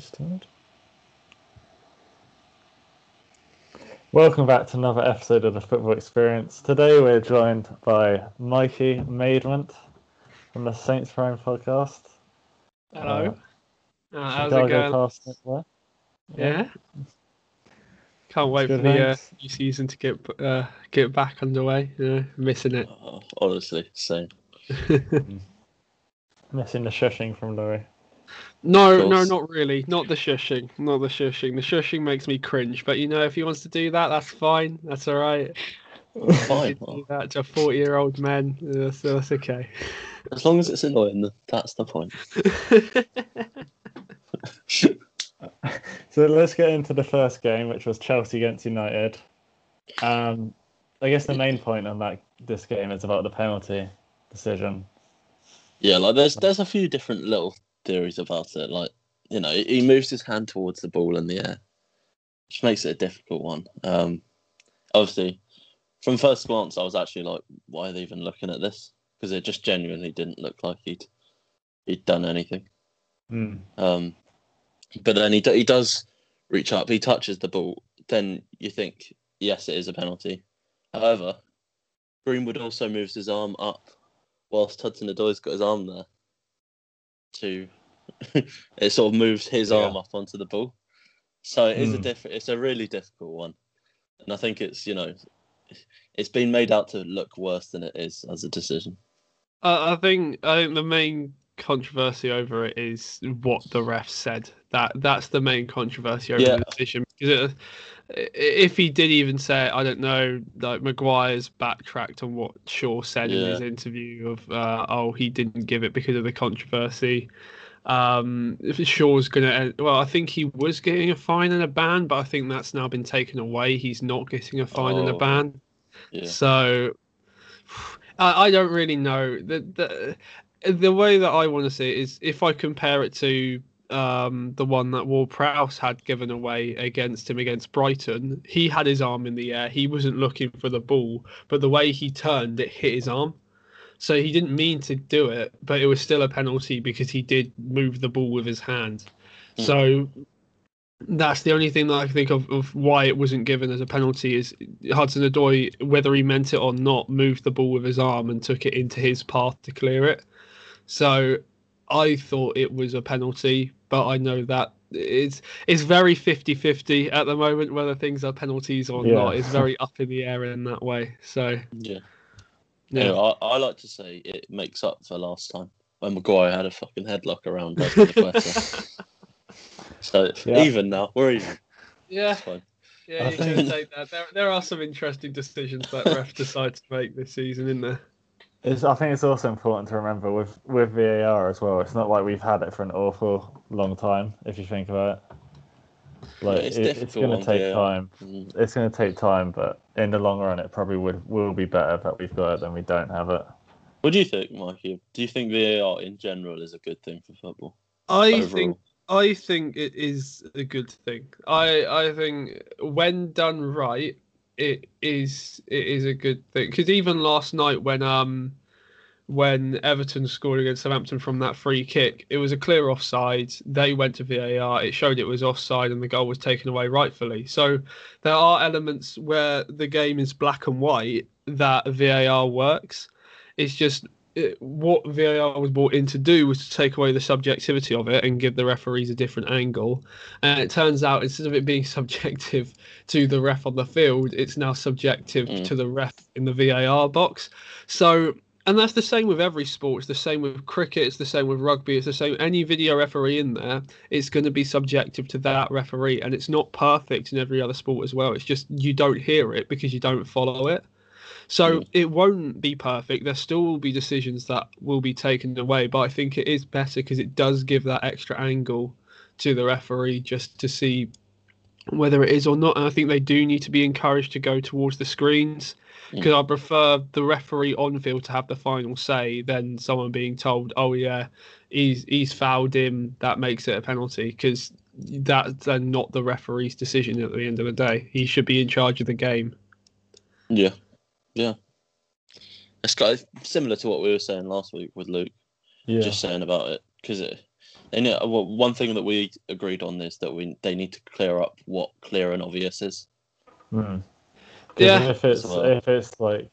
start. Welcome back to another episode of the Football Experience. Today we're joined by Mikey Maidment from the Saints Prime podcast. Hello. Uh, Uh, how's it going? Cast Network. Yeah. Can't wait Good for the uh, new season to get uh, get back underway. You know, missing it. Oh, honestly, same. Missing the shushing from Laurie. No, no, not really. Not the shushing. Not the shushing. The shushing makes me cringe. But you know, if he wants to do that, that's fine. That's all right. Fine. Do that to forty-year-old men. so that's okay. As long as it's annoying, th- that's the point. So let's get into the first game, which was Chelsea against United. Um, I guess the main point on that this game is about the penalty decision. Yeah, like there's there's a few different little theories about it. Like, you know, he moves his hand towards the ball in the air, which makes it a difficult one. Um, obviously, from first glance, I was actually like, why are they even looking at this? Because it just genuinely didn't look like he'd he'd done anything. Hmm. Um, but then he do, he does reach up, he touches the ball. Then you think, yes, it is a penalty. However, Greenwood also moves his arm up, whilst Hudson Odoi's got his arm there. To it sort of moves his Yeah. arm up onto the ball. So it is a Hmm. diff- It's a really difficult one, and I think it's you know, it's been made out to look worse than it is as a decision. Uh, I think I think the main controversy over it is what the ref said. That that's the main controversy over Yeah. the decision. Because it, if he did even say, I don't know, like Maguire's backtracked on what Shaw said in his interview of, uh, oh, he didn't give it because of the controversy. Um, if Shaw's gonna, well, I think he was getting a fine and a ban, but I think that's now been taken away. He's not getting a fine and a Oh. ban. Yeah. So I, I don't really know the the the way that I want to see it is if I compare it to um, the one that Ward Prowse had given away against him against Brighton. He had his arm in the air. He wasn't looking for the ball, but the way he turned, it hit his arm. So he didn't mean to do it, but it was still a penalty because he did move the ball with his hand. Hmm. So that's the only thing that I can think of, of why it wasn't given as a penalty is Hudson Odoi, whether he meant it or not, moved the ball with his arm and took it into his path to clear it. So I thought it was a penalty, but I know that it's it's very 50-50 at the moment whether things are penalties or Yeah. not. It's very up in the air in that way. So Yeah. yeah. Yeah, I, I like to say it makes up for last time when Maguire had a fucking headlock around so Yeah. even now, we're even. Yeah, yeah, I you think- can take that. There, there are some interesting decisions that ref decides to make this season, isn't there? It's, I think it's also important to remember with, with VAR as well. It's not like we've had it for an awful long time. If you think about it, like it's it, it's going to take VAR. time. Mm, It's going to take time, but in the long run, it probably would will be better that we've got it than we don't have it. What do you think, Mikey? Do you think VAR in general is a good thing for football? I overall? think I think it is a good thing. I I think when done right, it is it is a good thing. Because even last night when um when Everton scored against Southampton from that free kick, it was a clear offside. They went to VAR. It showed it was offside, and the goal was taken away rightfully. So there are elements where the game is black and white that VAR works. It's just it, what VAR was brought in to do was to take away the subjectivity of it and give the referees a different angle. And it turns out instead of it being subjective to the ref on the field, it's now subjective Mm. to the ref in the VAR box. So, and that's the same with every sport. It's the same with cricket. It's the same with rugby. It's the same. Any video referee in there, it's going to be subjective to that referee, and it's not perfect in every other sport as well. It's just you don't hear it because you don't follow it. So Mm. it won't be perfect. There still will be decisions that will be taken away, but I think it is better because it does give that extra angle to the referee just to see whether it is or not. And I think they do need to be encouraged to go towards the screens because I prefer the referee on field to have the final say than someone being told, "Oh yeah, he's he's fouled him. That makes it a penalty." Because that's not the referee's decision at the end of the day. He should be in charge of the game. Yeah, yeah. It's kind of similar to what we were saying last week with Luke. Yeah, Just saying about it because it, They need, well, one thing that we agreed on is that we they need to clear up what clear and obvious is. Hmm. 'Cause Yeah. If it's So- if it's like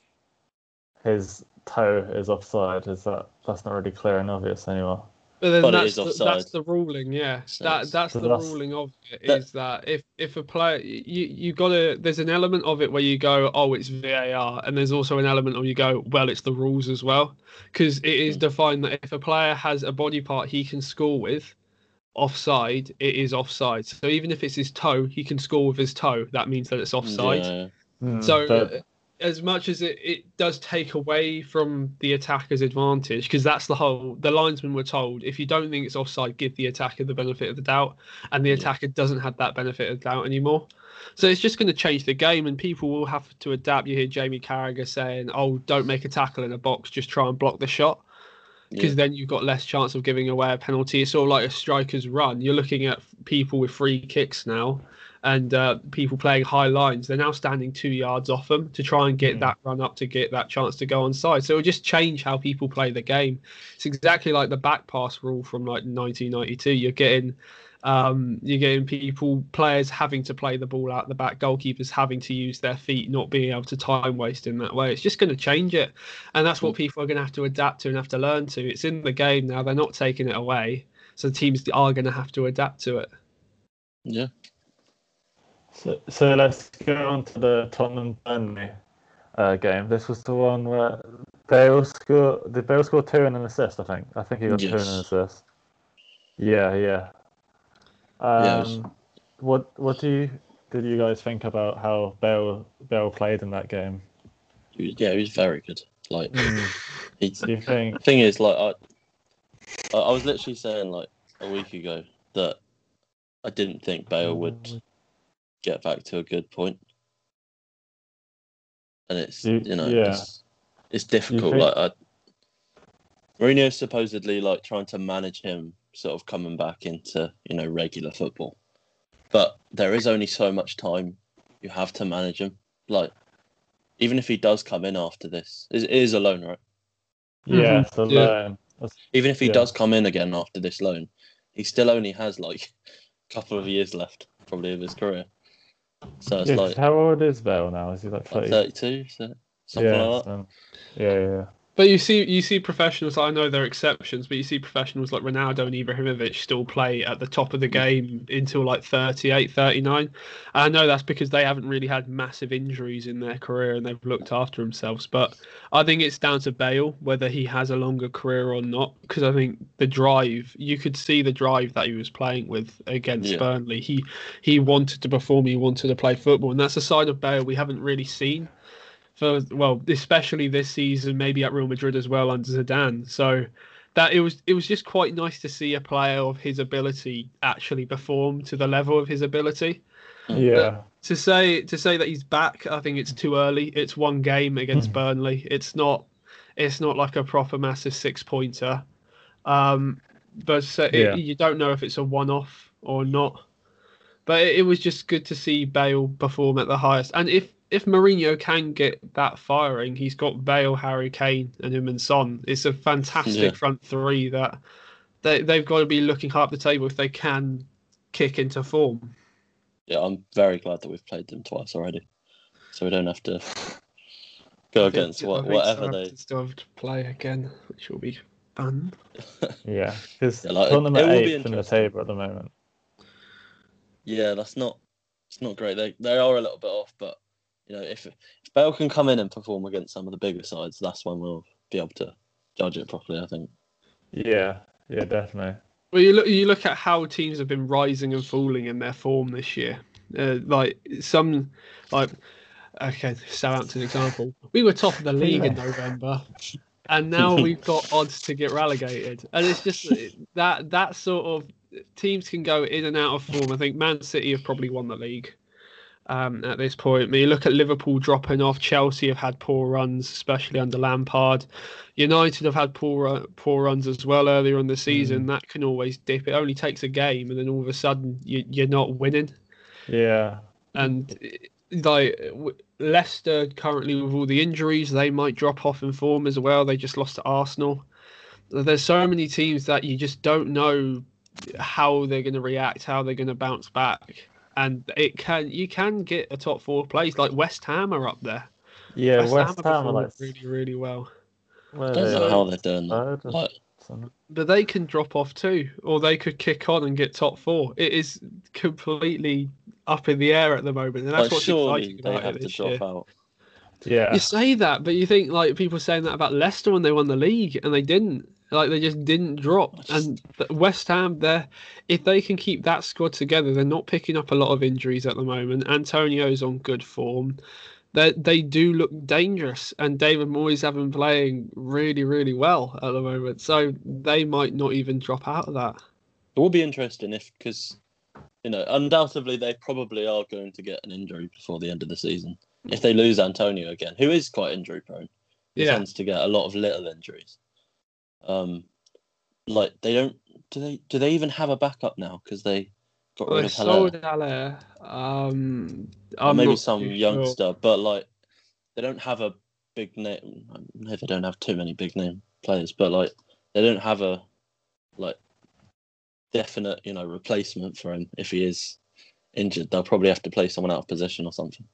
his toe is offside, is that that's not really clear and obvious anymore? But then But that's, is the, offside. that's the ruling, yeah. So that it's- that's the that's- ruling of it That- is that if if a player you you gotta there's an element of it where you go oh it's VAR and there's also an element where you go well it's the rules as well because it is Mm. defined that if a player has a body part he can score with offside it is offside so even if it's his toe he can score with his toe that means that it's offside Yeah, Hmm, so, but- uh, as much as it, it does take away from the attacker's advantage, because that's the whole, the linesmen were told if you don't think it's offside, give the attacker the benefit of the doubt, and the attacker doesn't have that benefit of doubt anymore. So it's just going to change the game, and people will have to adapt. You hear Jamie Carragher saying, "Oh, don't make a tackle in a box, just try and block the shot." because yeah. then you've got less chance of giving away a penalty. It's sort of like a striker's run. You're looking at people with free kicks now, and uh, people playing high lines. They're now standing two yards off them to try and get Mm. that run up to get that chance to go on side. So it'll just change how people play the game. It's exactly like the back pass rule from like 1992. You're getting um, you're getting people, players having to play the ball out the back, goalkeepers having to use their feet, not being able to time waste in that way. It's just going to change it, and that's what people are going to have to adapt to and have to learn to. It's in the game now; they're not taking it away, so teams are going to have to adapt to it. yeah. So, so let's go on to the Tottenham Burnley uh, game. This was the one where Bale scored. Did Bale score two and an assist? I think. I think he got two and an assist. Yeah, yeah. Um, was- What What do you did you guys think about how Bale Bale played in that game? He was, yeah, he was very good. Like, he's, Do you think? the thing is, like, I, I I was literally saying like a week ago that I didn't think Bale would get back to a good point, and it's You- you know yeah. it's, it's difficult. think- Like, I, Mourinho's supposedly like trying to manage him sort of coming back into you know regular football, but there is only so much time you have to manage him. Like, even if he does come in after this, it it is a loan, right? Yeah, Mhm. so Yeah. loan. That's- Even if he Yeah. does come in again after this loan, he still only has like a couple of years left, probably of his career. So it's yeah, like, how old is Bale now? Is he like like 32, so something yeah, like that. so- yeah, yeah. But you see, you see professionals. I know there are exceptions, but you see professionals like Ronaldo and Ibrahimovic still play at the top of the game until like 38, 39. And I know that's because they haven't really had massive injuries in their career and they've looked after themselves. But I think it's down to Bale whether he has a longer career or not. Because I think the drive, you could see the drive that he was playing with against Yeah. Burnley. He he wanted to perform. He wanted to play football, and that's a side of Bale we haven't really seen for well, especially this season, maybe at Real Madrid as well under Zidane. So that it was it was just quite nice to see a player of his ability actually perform to the level of his ability. Yeah. To say to say that he's back, I think it's too early. It's one game against Mm. Burnley. It's not it's not like a proper massive six pointer. Um, but so it- Yeah. you don't know if it's a one off or not. But it, it was just good to see Bale perform at the highest. And if if Mourinho can get that firing, he's got Bale, Harry Kane, and him and Son. It's a fantastic Yeah. front three that they they've got to be looking high up the table if they can kick into form. Yeah, I'm very glad that we've played them twice already, so we don't have to go I against I what, think whatever they. still have to play again, which will be fun. Yeah, because Yeah, like, Tottenham it are eighth in the table at the moment. Yeah, that's not. It's not great. They they are a little bit off, but you know, if if Bale can come in and perform against some of the bigger sides, that's when we'll be able to judge it properly. I think. Yeah, yeah, definitely. Well, you look you look at how teams have been rising and falling in their form this year. Uh, like some, like okay, Southampton example. We were top of the league in November, and now we've got odds to get relegated. And it's just that that sort of teams can go in and out of form. I think Man City have probably won the league um, at this point. I mean, you look at Liverpool dropping off. Chelsea have had poor runs, especially under Lampard. United have had poor poor runs as well earlier in the season. That can always dip. It only takes a game, and then all of a sudden you, you're not winning. Yeah, And like Leicester currently with all the injuries, they might drop off in form as well. They just lost to Arsenal. There's so many teams that you just don't know how they're going to react, how they're going to bounce back, and it can you can get a top four place like West Ham are up there. Yeah, West, West Ham are performed like really really well, where Don't they know like how they're doing that. third or Like, something. but they can drop off too, or they could kick on and get top four. It is completely up in the air at the moment, and that's like what's surely exciting they about have it to this drop year. out. Yeah, You say that, but you think like people saying that about Leicester when they won the league, and they didn't. Like they just didn't drop. Just- And West Ham, they're if they can keep that squad together, they're not picking up a lot of injuries at the moment. Antonio's on good form. They they do look dangerous, and David Moyes have been playing really really well at the moment. So they might not even drop out of that. It will be interesting if, because, you know, undoubtedly they probably are going to get an injury before the end of the season. If they lose Antonio again, who is quite injury prone, he Yeah. tends to get a lot of little injuries. Um, like they don't. Do they? Do they even have a backup now? Because they got Well, rid they of sold Haller. Haller. Um, Or maybe some too sure. youngster, but like they don't have a big name. Maybe they don't have too many big name players, but like they don't have a like definite, you know, replacement for him if he is injured. They'll probably have to play someone out of position or something,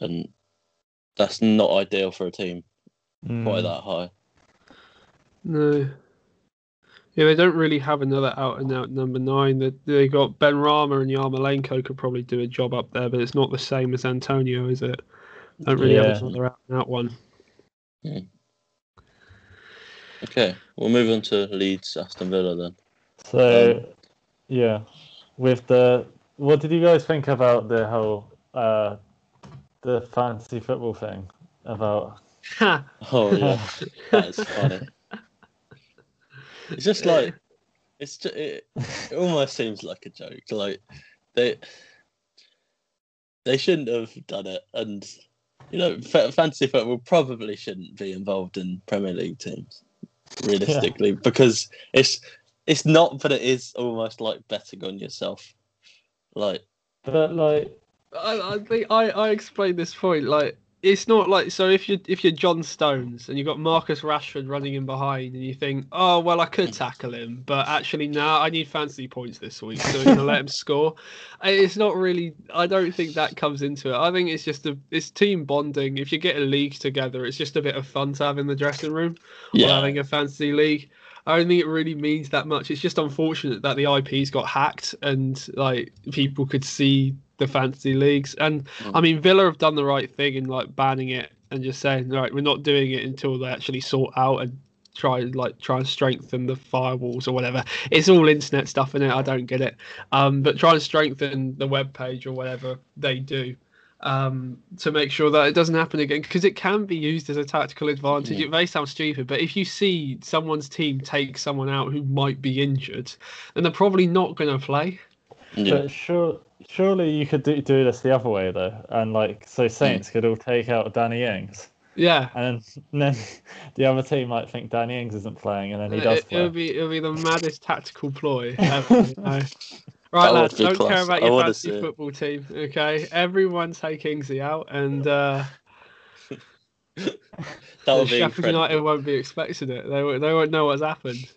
and that's not ideal for a team Mm. quite that high. No. Yeah, they don't really have another out and out number nine. They they got Benrahma and Yarmolenko could probably do a job up there, but it's not the same as Antonio, is it? Don't really Yeah. have another out and out one. Okay, we'll move on to Leeds, Aston Villa then. So, Um, yeah, with the what did you guys think about the whole uh, the fantasy football thing about? Oh yeah, that is funny. It's just like it's just, it, it almost seems like a joke. Like they they shouldn't have done it, and you know, fa- fantasy football probably shouldn't be involved in Premier League teams, realistically, because it's it's not, but it is almost like betting on yourself. Like But like, I, I think I, I explained this point. Like it's not like so if you if you're John Stones and you've got Marcus Rashford running in behind and you think, oh well I could mm. tackle him, but actually now I need fantasy points this week, so we're gonna let him score. It's not really. I don't think that comes into it. I think it's just a it's team bonding. If you get a league together, it's just a bit of fun to have in the dressing room or yeah, having a fantasy league. I don't think it really means that much. It's just unfortunate that the IPs got hacked and like people could see the fantasy leagues. And Mm. I mean, Villa have done the right thing in like banning it and just saying, right, we're not doing it until they actually sort out and try like try and strengthen the firewalls or whatever. It's all internet stuff in it. I don't get it. Um, but try and strengthen the web page or whatever they do um, to make sure that it doesn't happen again because it can be used as a tactical advantage. Yeah. It may sound stupid, but if you see someone's team take someone out who might be injured, then they're probably not going to play. Yeah. but sure, surely you could do, do this the other way though, and like so Saints could all take out Danny Ings, Yeah. and then, the other team might think Danny Ings isn't playing, and then he does it, play. it'll be it'll be the maddest tactical ploy ever. Right, lads, don't care about your fantasy football team. Okay, everyone take Kingsley out, and uh, that would be Sheffield. United won't be expecting it. They they won't know what's happened.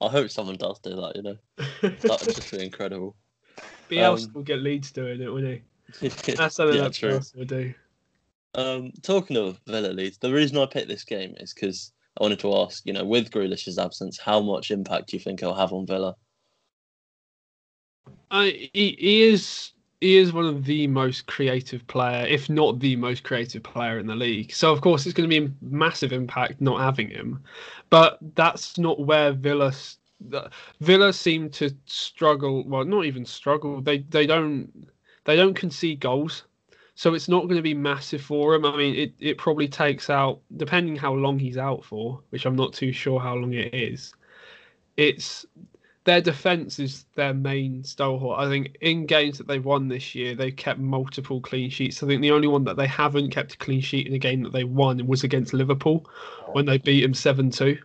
I hope someone does do that. You know, that would just be incredible. Bielsa Um, will get Leeds doing it, wouldn't he? That's something yeah, that true. Bielsa will do. Um, talking of Villa Leeds, the reason I picked this game is because I wanted to ask, you know, with Grealish's absence, how much impact do you think he'll have on Villa? I, he, he is he is one of the most creative player, if not the most creative player in the league. So of course it's going to be a massive impact not having him, but that's not where Villa Villa seem to struggle. Well, not even struggle. They they don't they don't concede goals. So it's not going to be massive for him. I mean, it, it probably takes out, depending how long he's out for, which I'm not too sure how long it is. It's their defense is their main stalwart. I think in games that they've won this year, they've kept multiple clean sheets. I think the only one that they haven't kept a clean sheet in a game that they won was against Liverpool when they beat them seven two.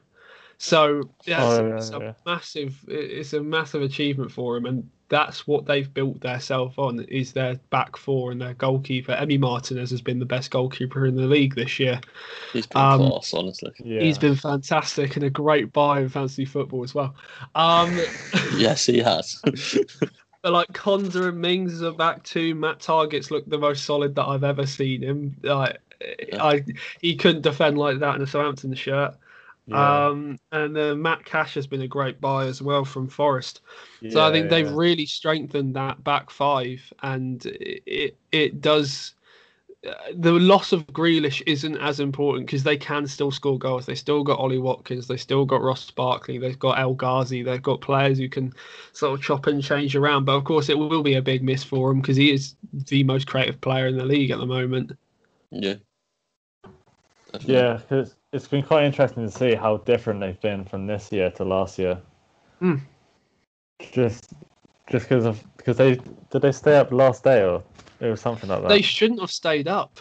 So yeah, Oh, it's, yeah, a yeah. massive, it's a massive achievement for him, and that's what they've built themselves on is their back four and their goalkeeper. Emi Martinez has been the best goalkeeper in the league this year. He's been Um, class, honestly. Yeah. He's been fantastic and a great buy in fantasy football as well. Um, Yes, he has. But like Konsa and Mings are back too. Matt Targett's looked the most solid that I've ever seen him. Like, I he couldn't defend like that in a Southampton shirt. Yeah. Um, and uh, Matt Cash has been a great buy as well from Forest. So I think they've yeah. really strengthened that back five, and it it, it does. uh, The loss of Grealish isn't as important because they can still score goals. They still got Ollie Watkins. They still got Ross Barkley. They've got El Ghazi. They've got players who can sort of chop and change around. But of course, it will be a big miss for him because he is the most creative player in the league at the moment. yeah. Definitely. Yeah, because it's been quite interesting to see how different they've been from this year to last year. Hmm. Just, just because of because they did they stay up last day or it was something like that. They shouldn't have stayed up.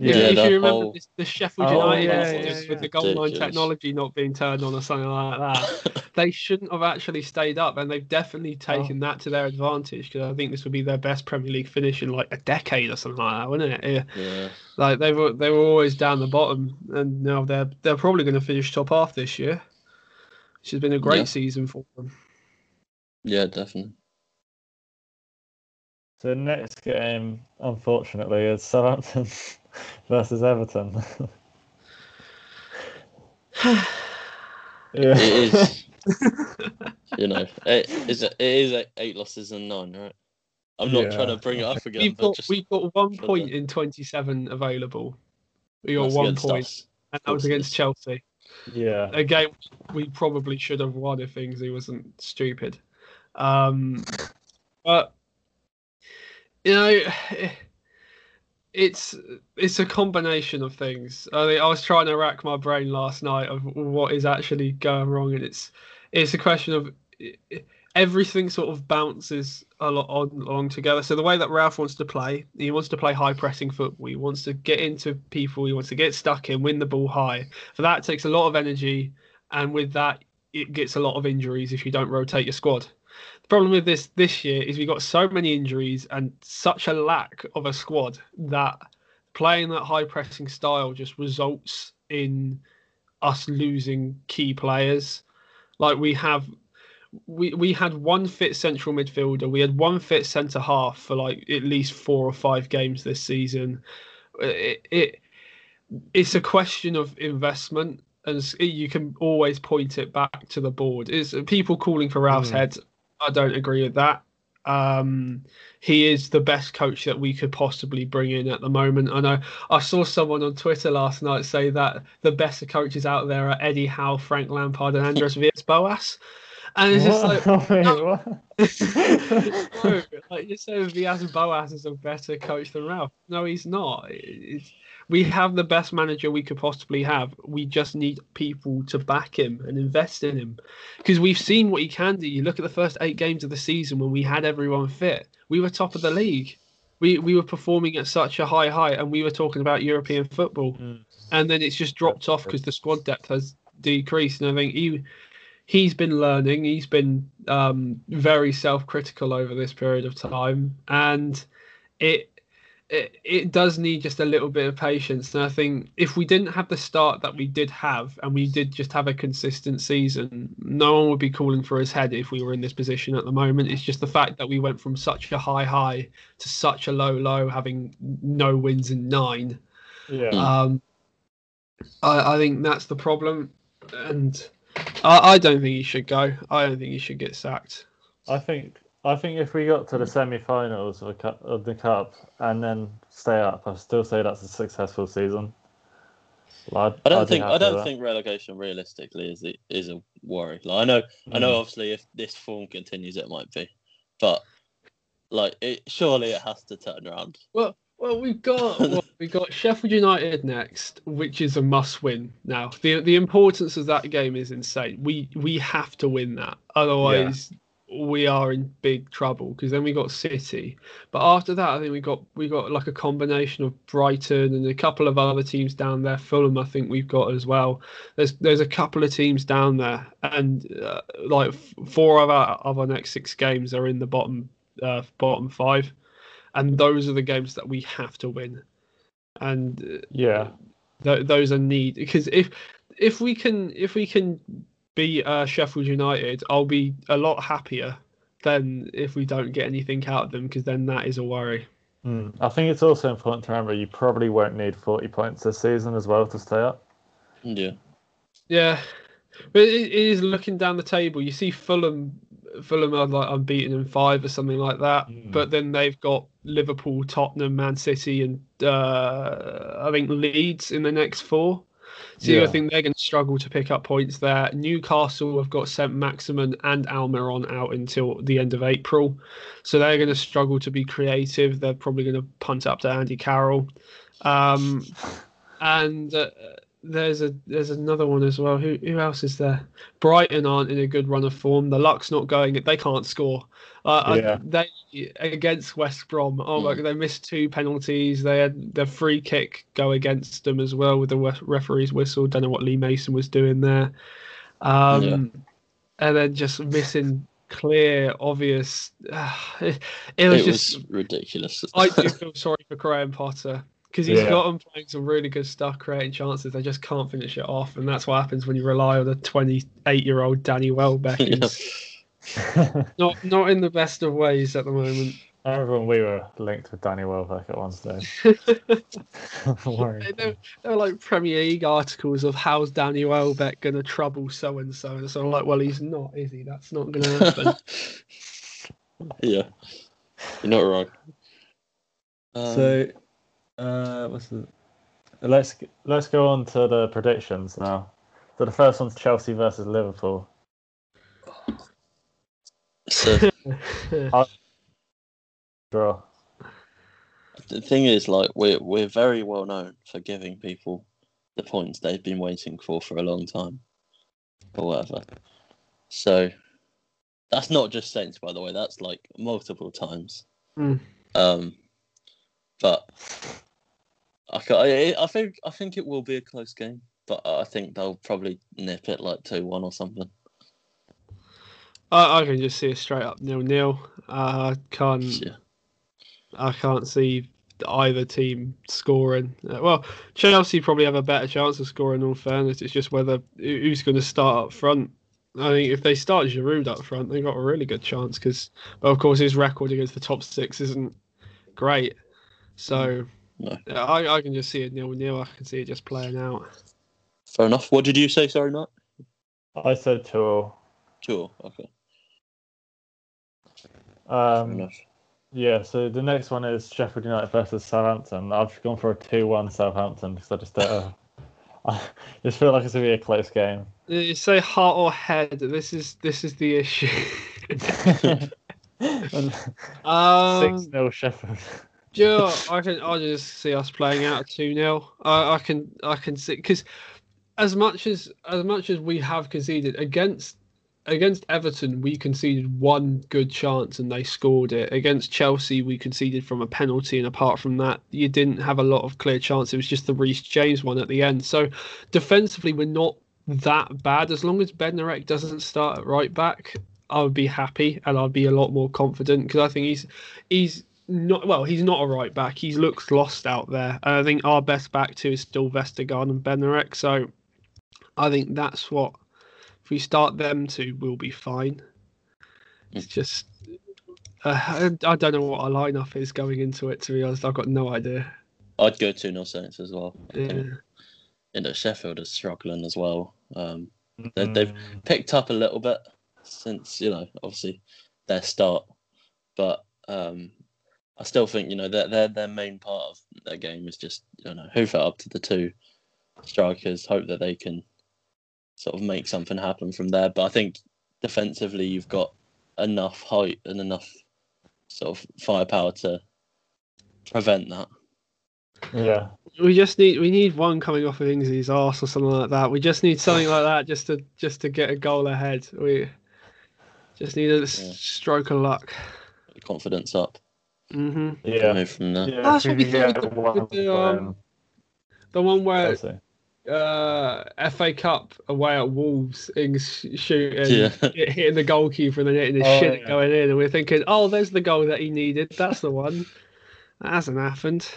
Yeah, if, Yeah, you remember whole- this, the Sheffield Oh, United yeah, incident yeah, with the yeah. goal line technology not being turned on or something like that, they shouldn't have actually stayed up, and they've definitely oh. taken that to their advantage because I think this would be their best Premier League finish in like a decade or something like that, wouldn't it? Yeah. Yeah. Like they were, they were always down the bottom, and now they're they're probably going to finish top half this year, which has been a great Yeah. season for them. Yeah, definitely. So the next game, unfortunately, is Southampton versus Everton. yeah. It is. you know, it is. It is eight, eight losses and nine, right? I'm not Yeah. trying to bring it up again, We've but got just we've got one point the- in twenty seven available. We got that's one point, us. and that was against. Chelsea. Yeah. a game we probably should have won if Ingsley wasn't stupid. Um, but you know, it's it's a combination of things. I mean, I was trying to rack my brain last night of what is actually going wrong, and it's it's a question of everything sort of bounces a lot on along together. So the way that Ralph wants to play, he wants to play high pressing football. He wants to get into people. He wants to get stuck in, win the ball high. For that, takes a lot of energy, and with that, it gets a lot of injuries if you don't rotate your squad. Problem with this this year is we got so many injuries and such a lack of a squad that playing that high pressing style just results in us losing key players. Like we have we we had one fit central midfielder, we had one fit centre half for like at least four or five games this season. It, it it's a question of investment, and you can always point it back to the board. Is people calling for Ralph's Mm. head? I don't agree with that. Um, he is the best coach that we could possibly bring in at the moment. I know I saw someone on Twitter last night say that the best coaches out there are Eddie Howe, Frank Lampard, and Andres Villas-Boas. And it's just like, What? Wait, no, like you're saying Villas Boas is a better coach than Ralph. No, he's not. It's, we have the best manager we could possibly have. We just need people to back him and invest in him because we've seen what he can do. You look at the first eight games of the season when we had everyone fit. We were top of the league. We we were performing at such a high height, and we were talking about European football, Mm. and then it's just dropped off because the squad depth has decreased. And I think he he's been learning. He's been um, very self-critical over this period of time, and it, it it does need just a little bit of patience. And I think if we didn't have the start that we did have, and we did just have a consistent season, no one would be calling for his head if we were in this position at the moment. It's just the fact that we went from such a high high to such a low low, having no wins in nine. Yeah. Um, I, I think that's the problem, and I, I don't think he should go. I don't think he should get sacked. I think I think if we got to the semi-finals of, the cup, of the cup and then stay up, I still say that's a successful season. Like, I'd- I don't I'd think I don't think relegation realistically is is a worry. Like I know I know Mm. obviously if this form continues it might be, but like it surely it has to turn around. Well, well, we've got well, we've got Sheffield United next, which is a must-win. Now, the the importance of that game is insane. We we have to win that, otherwise we are in big trouble because then we got City, but after that, I think we got we got like a combination of Brighton and a couple of other teams down there. Fulham, I think we've got as well. There's there's a couple of teams down there, and uh, like four of our of our next six games are in the bottom uh, bottom five, and those are the games that we have to win. And uh, Yeah. th- those are need because if if we can if we can beat uh, Sheffield United, I'll be a lot happier than if we don't get anything out of them because then that is a worry. Mm. I think it's also important to remember you probably won't need 40 points this season as well to stay up. Yeah. Yeah, but it, it is looking down the table. You see Fulham, Fulham are like unbeaten in five or something like that. Mm. But then they've got Liverpool, Tottenham, Man City, and uh, I think Leeds in the next four. So I think they're going to struggle to pick up points there. Newcastle have got St Maximin and Almiron out until the end of April, so they're going to struggle to be creative. They're probably going to punt up to Andy Carroll, um, and uh, there's a there's another one as well. Who who else is there? Brighton aren't in a good run of form. The luck's not going. They can't score. Uh, Yeah. I, they against West Brom. Oh my Mm. god, they missed two penalties. They had the free kick go against them as well with the referee's whistle. Don't know what Lee Mason was doing there. Um, Yeah. and then just missing clear, obvious. it, it was It just. was ridiculous. I do feel sorry for Graham Potter because he's Yeah. got them playing some really good stuff, creating chances. They just can't finish it off, and that's what happens when you rely on a 28-year-old Danny Welbeck. Yeah. Not not in the best of ways at the moment. I remember when we were linked with Danny Welbeck at one stage. Worrying. There, there were like Premier League articles of how's Danny Welbeck going to trouble so and so, and so I'm like, well, he's not, is he? That's not going to happen. yeah. You're not wrong. Um, so, uh, what's the, let's let's go on to the predictions now. So the first one's Chelsea versus Liverpool. so Draw. the thing is, like, we're we're very well known for giving people the points they've been waiting for for a long time, or whatever. So that's not just Saints, by the way. That's like multiple times. Mm. Um, but I, I I think I think it will be a close game, but I think they'll probably nip it like two one or something. I, I can just see a straight up nil nil. Uh, I can't Yeah. I can't see either team scoring. Uh, well, Chelsea probably have a better chance of scoring. In all fairness, it's just whether who's going to start up front. I think if they start Giroud up front, they got a really good chance because, well, of course, his record against the top six isn't great. So No. yeah, I, I can just see it nil nil. I can see it just playing out. Fair enough. What did you say? Sorry, Matt. I said two all. Sure. Okay. Fair Um, enough. yeah, so the next one is Sheffield United versus Southampton. I've gone for a 2 1 Southampton because I just don't. Uh, I just feel like it's going to be a close game. You say heart or head. This is this is the issue. And um, 6 0 Sheffield. Yeah, I can. I just see us playing out two 0 I, I can. I can see because as much as as much as we have conceded against against Everton, we conceded one good chance and they scored it. Against Chelsea, we conceded from a penalty, and apart from that, you didn't have a lot of clear chance. It was just the Reece James one at the end. So defensively, we're not that bad. As long as Bednarek doesn't start at right back, I would be happy and I'd be a lot more confident because I think he's he's not well. He's not a right back. He looks lost out there. And I think our best back two is still Vestergaard and Bednarek. So I think that's what if we start them two, we'll be fine. It's just uh, I, I don't know what our lineup is going into it. To be honest, I've got no idea. I'd go two 0 Saints as well. I Yeah. think, You know, Sheffield is struggling as well. Um, They- they've- Mm, picked up a little bit since you know obviously their start, but um, I still think you know their their their main part of their game is just you know hoof it up to the two strikers, hope that they can sort of make something happen from there. But I think defensively you've got enough height and enough sort of firepower to prevent that. yeah. We just need we need one coming off of Ingsley's arse or something like that. We just need something like that just to just to get a goal ahead. We Just need a Yeah. stroke of luck. Confidence up. Hmm Yeah. From there. Yeah, That's what we you thought get with the- one with the, um, The one where uh, FA Cup away at Wolves and sh- shooting, Yeah. hitting the goalkeeper and then hitting the Oh, shit yeah. going in, and we're thinking, oh, there's the goal that he needed. That's the one. That hasn't happened.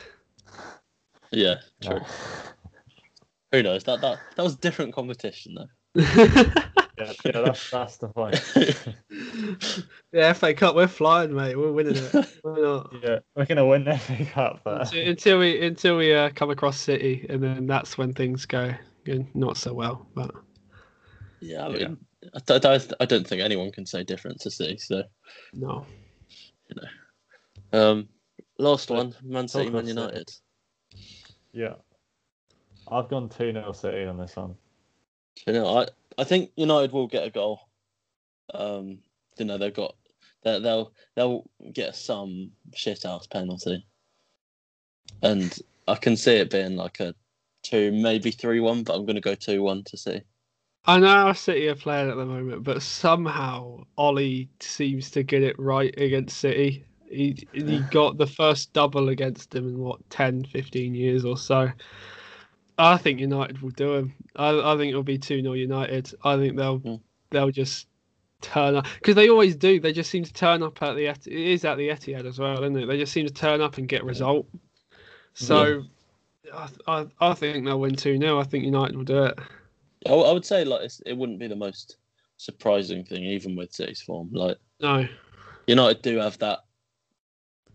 Yeah, true. Who knows? That that that was a different competition though. Yeah, yeah, that's that's the point. yeah, FA Cup, we're flying, mate. We're winning it. We're not. Yeah, we're gonna win the FA Cup there. Until, until we until we uh, come across City, and then that's when things go go not so well. But yeah, I Yeah. mean, I, don't- I, don't- I don't think anyone can say different to see. So, no, you know. um, last one, Man City, Man of City. United. Yeah, I've gone two 0 City on this one. You know, I I think United will get a goal. Um, you know, they've got they, they'll they'll get some shit ass penalty, and I can see it being like a two, maybe three one, but I'm going to go two one to see. I know City are playing at the moment, but somehow Ole seems to get it right against City. He he got the first double against them in what 10, 15 years or so. I think United will do him. I, I think it'll be 2 0 United. I think they'll Mm. they'll just turn up because they always do. They just seem to turn up at the it is at the Etihad as well, isn't it? They just seem to turn up and get result. So I, I I think they'll win 2 0. I think United will do it. I would say like it's, it wouldn't be the most surprising thing, even with City's form. Like No. United do have that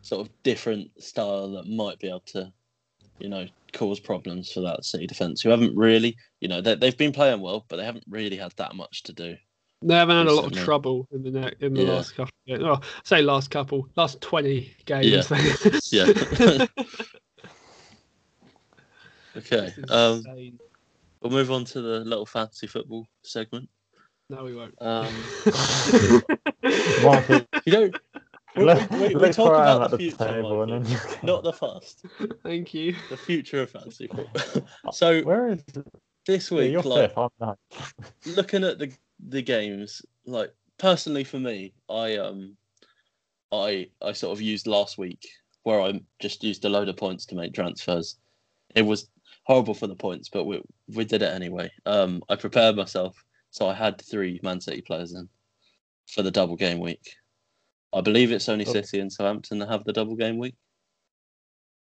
sort of different style that might be able to, you know, cause problems for that City defence. Who haven't really, you know, they, they've been playing well, but they haven't really had that much to do. They haven't had a lot of trouble in the ne- in the Yeah. last couple. Of games. Oh, say last couple, last twenty games. Yeah. Yeah. okay. Um, we'll move on to the little fantasy football segment. no, we won't. Um, you know, we, look, we, we, we look talk where I am about the the future, table and then not the past. Thank you. The future of fantasy football. so Where is it? this week, you're like, fifth. I'm ninth. looking at the the games, like personally for me, I um, I I sort of used last week where I just used a load of points to make transfers. It was horrible for the points, but we we did it anyway. Um, I prepared myself, so I had three Man City players in for the double game week. I believe it's only Oh. City and Southampton that have the double game week.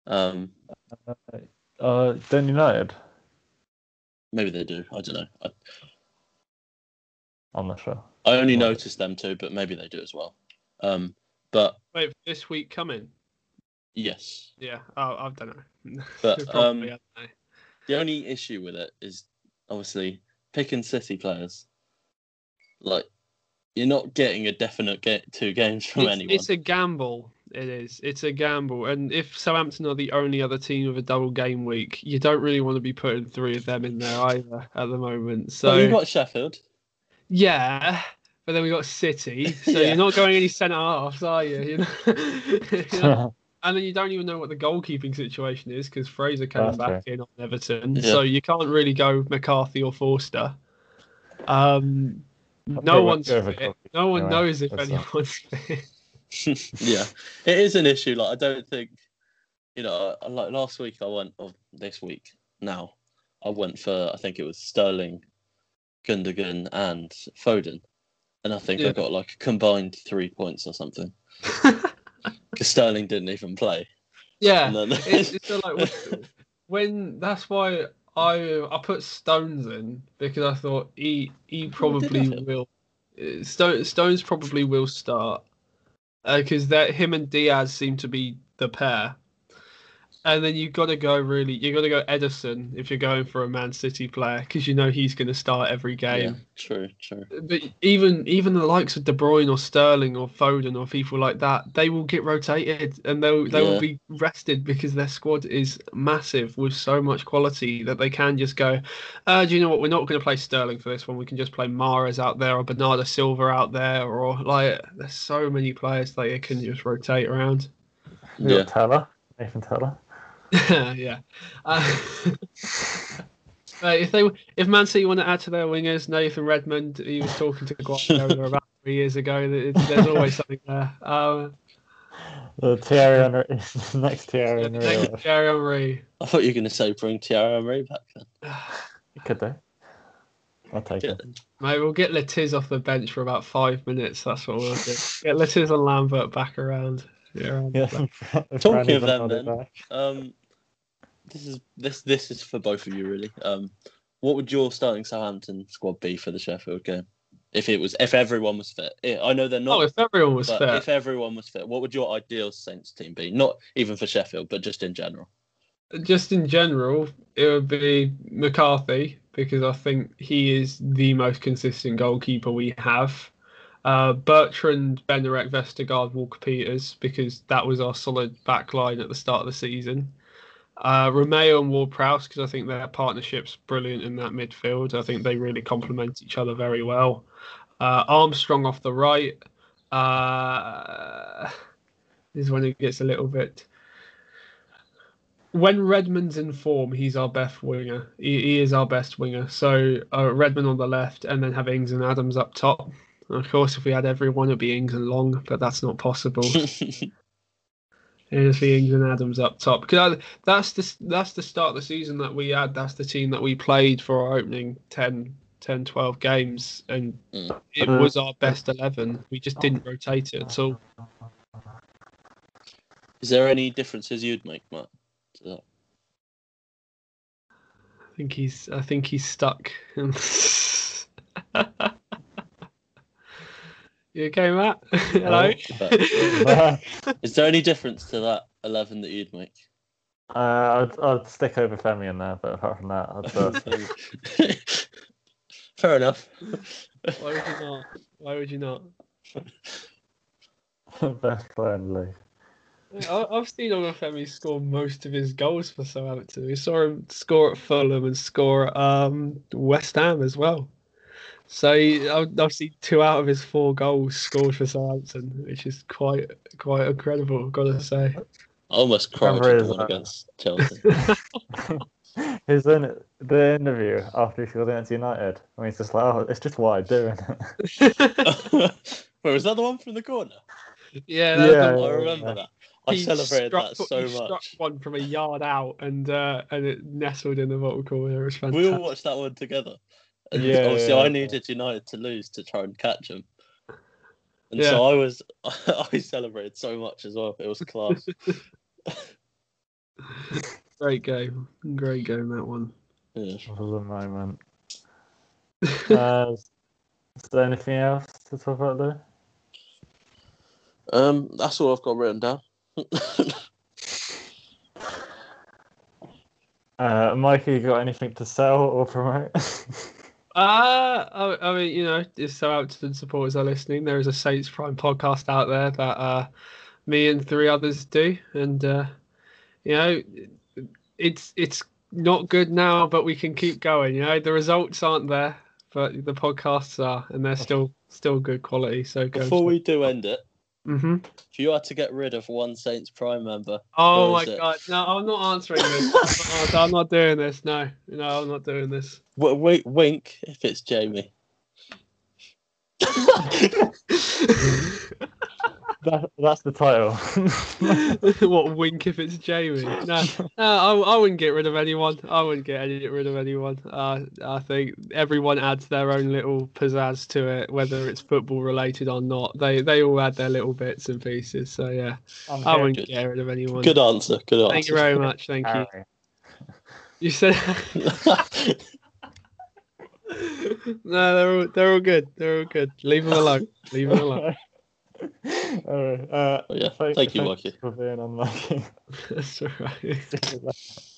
Um, Uh, then United. maybe they do. I don't know. I, I'm not sure. I only Right. noticed them too, but maybe they do as well. Um, but Wait, this week coming. yes, Yeah, oh, I don't know. But, Probably, um, don't know. the only issue with it is obviously picking City players. Like, you're not getting a definite get two games from it's, anyone. it's a gamble. It is. It's a gamble. And if Southampton are the only other team with a double game week, you don't really want to be putting three of them in there either at the moment. So So you've got Sheffield. Yeah, but then we got City, so Yeah. you're not going any centre halves, are you? You know? You know? and then you don't even know what the goalkeeping situation is because Fraser came That's back in on Everton, Yeah. so you can't really go McCarthy or Forster. Um, I'd no go- one's fit. No one anyway, knows if that's not- anyone's fit. yeah, it is an issue. Like, I don't think, you know, like last week I went, or this week now, I went for, I think it was Sterling, Gundogan, and Foden. And I think Yeah. I got like a combined three points or something. Because Sterling didn't even play. yeah, then, it's, it's like when, when that's why I I put Stones in because I thought he he probably will. uh, Stone, Stones probably will start because that him and Dias seem to be the pair. And then you've got to go really. You've got to go Ederson if you're going for a Man City player because you know he's going to start every game. yeah, game. true, true. But even even the likes of De Bruyne or Sterling or Foden or people like that, they will get rotated and they'll they Yeah. will be rested because their squad is massive with so much quality that they can just go. Uh, do you know what? We're not going to play Sterling for this one. We can just play Mahrez out there or Bernardo Silva out there or like there's so many players that you can just rotate around. You Yeah. got Tella, Nathan Tella. yeah. Uh, uh, if they if Man City want to add to their wingers, Nathan Redmond, he was talking to Guardiola about three years ago. There's always something there. Um, The Thierry Henry, next Thierry Henry. next Thierry Henry. I thought you were going to say bring Thierry Henry back then. Could do. I'll take Yeah. it. Mate, we'll get Le Tiss off the bench for about five minutes. That's what we'll do. Get Le Tiss and Lambert back around. Yeah. Yeah. Talking of them then. Um, this is this this is for both of you really. Um, what would your starting Southampton squad be for the Sheffield game? If it was if everyone was fit, I know they're not. Oh, if everyone was fair. if everyone was fit, what would your ideal Saints team be? Not even for Sheffield, but just in general. just in general, it would be McCarthy because I think he is the most consistent goalkeeper we have. Uh, Bertrand, Bednarek, Vestergaard, Walker Peters because that was our solid back line at the start of the season. Uh, Romeu and Ward Prowse because I think their partnership's brilliant in that midfield. I think they really complement each other very well. Uh, Armstrong off the right. Uh, this is when it gets a little bit when Redmond's in form, he's our best winger. He, he is our best winger. So uh, Redmond on the left, and then have Ings and Adams up top. Of course, if we had everyone, it'd be Ings and Long, but that's not possible. Be Ings and Adams up top. Because that's the that's the start of the season that we had. That's the team that we played for our opening 10, 10 12 games, and Mm. it was our best eleven. We just didn't rotate it at all. Is there any differences you'd make, Matt? to that? I think he's I think he's stuck. you okay, Matt? Hello. But is there any difference to that eleven that you'd make? Uh, I'd, I'd stick over Femi in there, but apart from that, I'd uh, Fair enough. Why would you not? Why would you not? best player in the league. I- I've seen Olafemi score most of his goals for Southampton. We saw him score at Fulham and score at um, West Ham as well. So he, I've, I've seen two out of his four goals scored for Southampton, which is quite quite incredible. I've got to say. I almost cried Remember with his, the one against Chelsea. His in the interview after he scored against United, I mean, it's just like, "Oh, it's just what I do." Isn't Wait, was that the one from the corner? yeah, that's Yeah, the I remember yeah. that. I He celebrated struck- that so he struck much. one from a yard out, and uh, and it nestled in the bottom corner. It was We all watched that one together. And Yeah, obviously, yeah, I needed United to lose to try and catch them. And Yeah. so I was, I celebrated so much as well. It was class. Great game, great game that one. yeah. it? For the moment. Uh, is there anything else to talk about there? Um, that's all I've got written down. Uh, Mikey, you got anything to sell or promote? Uh, I, I mean, you know, if Southampton supporters are listening, there is a Saints Prime podcast out there that uh, me and three others do, and uh, you know, it's it's not good now, but we can keep going. You know, the results aren't there, but the podcasts are, and they're still still good quality. So go. Before we do end it, hmm if you had to get rid of one Saints Prime member, Oh my it? god! No, I'm not answering this. I'm not- doing this. No, no, I'm not doing this. w- wink, wink if it's Jamie. that, that's the title. what wink if it's Jamie? No, no I, I wouldn't get rid of anyone. I wouldn't get any, rid of anyone. Uh, I think everyone adds their own little pizzazz to it, whether it's football related or not. They they all add their little bits and pieces. So yeah, I'm I wouldn't Good. get rid of anyone. Good answer. Good answer. Thank you very much. Thank you. Harry. You said no. They're all they're all good. They're all good. Leave them alone. Leave them alone. All right. Uh, yeah, thank- thank you, Mikey. for being on, Mikey. That's all right. See you later.